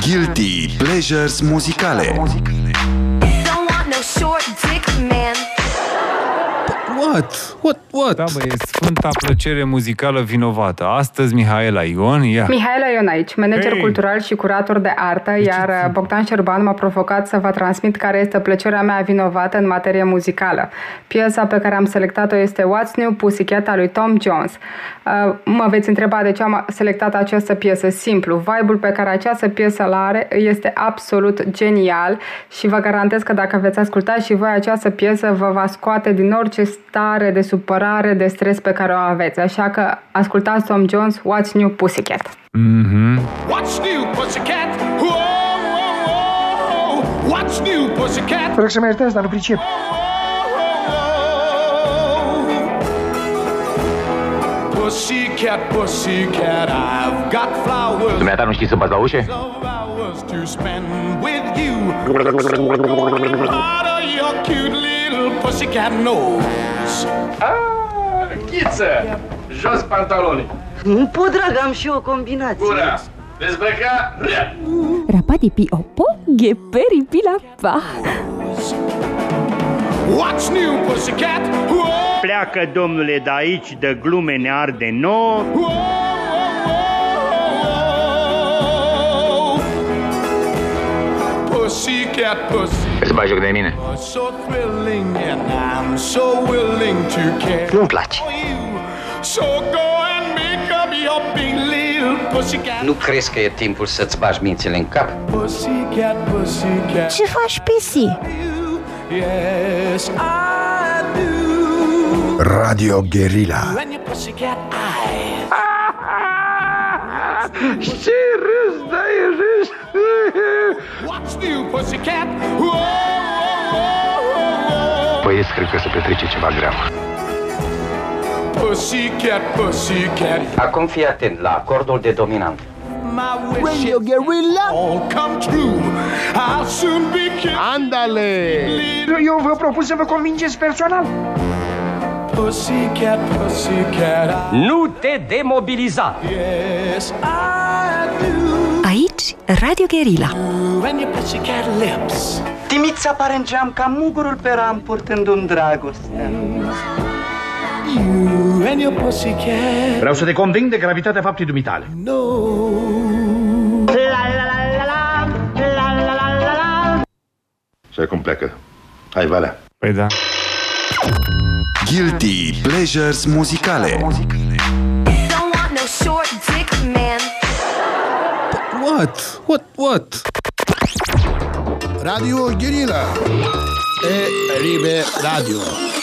Guilty Pleasures muzicale Don't want no short dick man. What? What? What? Da, bă, e sfânta plăcere muzicală vinovată. Astăzi Mihaela Ion, ia. Mihaela Ion aici, manager Hei! cultural și curator de artă, iar uh, Bogdan Șerban m-a provocat să vă transmit care este plăcerea mea vinovată în materie muzicală. Piesa pe care am selectat-o este What's New Pussycat a lui Tom Jones. Uh, Mă veți întreba de ce am selectat această piesă. Simplu, vibe-ul pe care această piesă îl are este absolut genial și vă garantez că dacă veți asculta și voi această piesă, vă va scoate din orice stare de supărare, de stres pe care o aveți. Așa că ascultați Tom Jones, What's New Pussycat. Mhm. What's new, pussycat? Whoa, whoa, whoa. What's new, pussycat? Rog să mă iertați, dar nu pricep. Pussycat, pussycat, I've got flowers. Dumneata nu știți să bați la ușe? of hours to spend with you. What are your cute little pussycat nose? Ghiță! Jos pantaloni! Po, dragă, am și eu o combinație. Gura! Dezbrăca! Rapadipi opo, gheperi pilapa. What's new, pussycat? Whoa, Pleacă, domnule, de aici, de glume ne arde nouă. whoa, whoa, whoa. Îți bagi joc de mine? So thrilling and I'm so willing to care Nu-mi place. for you. So go and make up your big little pussycat. Nu crezi că e timpul să-ți bagi mințile în cap? Pussycat, pussycat. Ce faci, pisi? You, yes, I do. Radio Guerilla When you pussycat, I. Ce râs, da, e râs. What's new, pussycat? Whoa, whoa, whoa, Băieți, cred că se petrece ceva grav. whoa. Pussycat, pussycat. Acum fii atent la acordul de dominant. My wishes all come true. I'll soon be kissing Andale! Eu vă propun să vă convingeți personal. Pussycat, pussycat, I. Nu te demobiliza! Yes, I do. Aici, Radio Guerilla. When your pussycat lips. Timița apare în geam ca mugurul pe ram purtând-un dragoste. You and your pussycat. Vreau să te conving de gravitatea faptei dumitale. No. Și acum pleacă. Hai, Valea. Păi da. Guilty Pleasures muzicale Don't What? What? What? Radio Guerilla. E Ribe Radio.